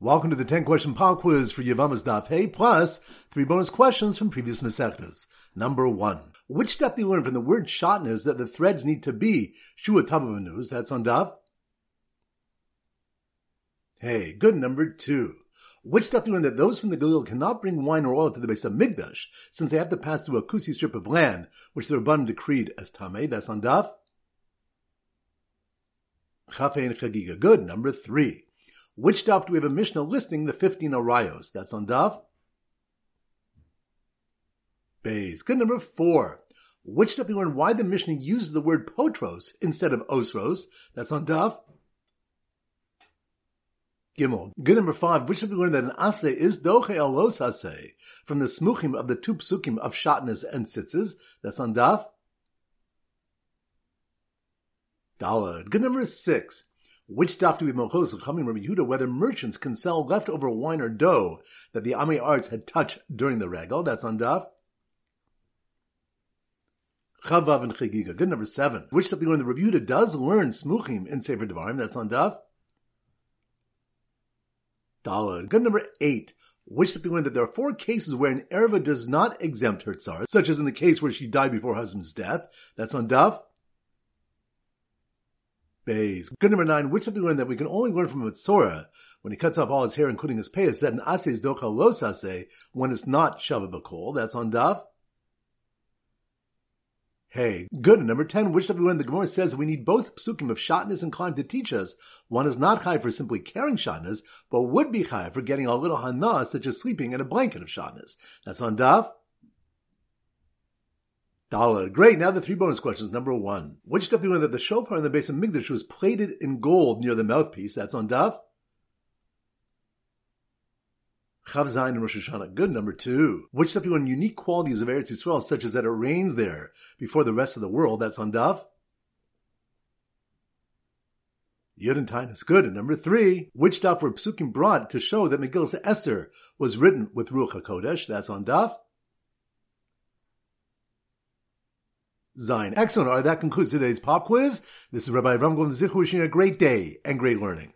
Welcome to the 10 question pop quiz for Yevamos Daf Hey, plus three bonus questions from previous Masechtas. Number one. Which step do you learn from the word shatnez that the threads need to be Shua news? That's on Daf. Hey, good number two. Which step do you learn that those from the Galil cannot bring wine or oil to the base of Migdash, since they have to pass through a kusi strip of land, which the Rabban decreed as Tameh? That's on Daf. Chafein Chagiga. Good. Number three. Which daf do we have a Mishnah listing the 15 arayos? That's on daf. Bays. Good number four. Which daf do we learn why the Mishnah uses the word potros instead of osros? That's on daf. Gimel. Good number five. Which daf do we learn that an afse is doche alos hase from the smuchim of the two psukim of shatnez and tzitzis? That's on daf. Dalad. Good number six. Which daf do we mochos coming from Yehuda whether merchants can sell leftover wine or dough that the Ami arts had touched during the regal? That's on daf. Chavav and Chagiga. Good number seven. Which daf do we learn the Rebuta does learn smuchim in Sefer Devarim? That's on daf. Dalad. Good number eight. Which daf do we learn that there are four cases where an Erva does not exempt her tsar, such as in the case where she died before her husband's death. That's on daf. Bays. Good number nine, which of the learn that we can only learn from a Metzora when he cuts off all his hair, including his pay, is that an ase is dochal los ase when it's not shava bakol. That's on daf. Hey, good. Number 10, which of the learn the Gemara says we need both psukim of shatnez and climb to teach us. One is not high for simply carrying shatnez, but would be high for getting a little hana, such as sleeping in a blanket of shatnez. That's on daf. Dollar. Great. Now the three bonus questions. Number one. Which stuff do you know that the shofar in the base of Migdash was plated in gold near the mouthpiece? That's on Daf. Chaf Zayin and Rosh Hashanah. Good. Number two. Which stuff do you know unique qualities of Eretz Yisrael, such as that it rains there before the rest of the world? That's on Daf. Yud and Taanis. Good. And number three. Which daf were Psukim brought to show that Megillah Esther was written with Ruach HaKodesh? That's on Daf. Zion. Excellent. All right, that concludes today's pop quiz. This is Rabbi Ram Zichu wishing you a great day and great learning.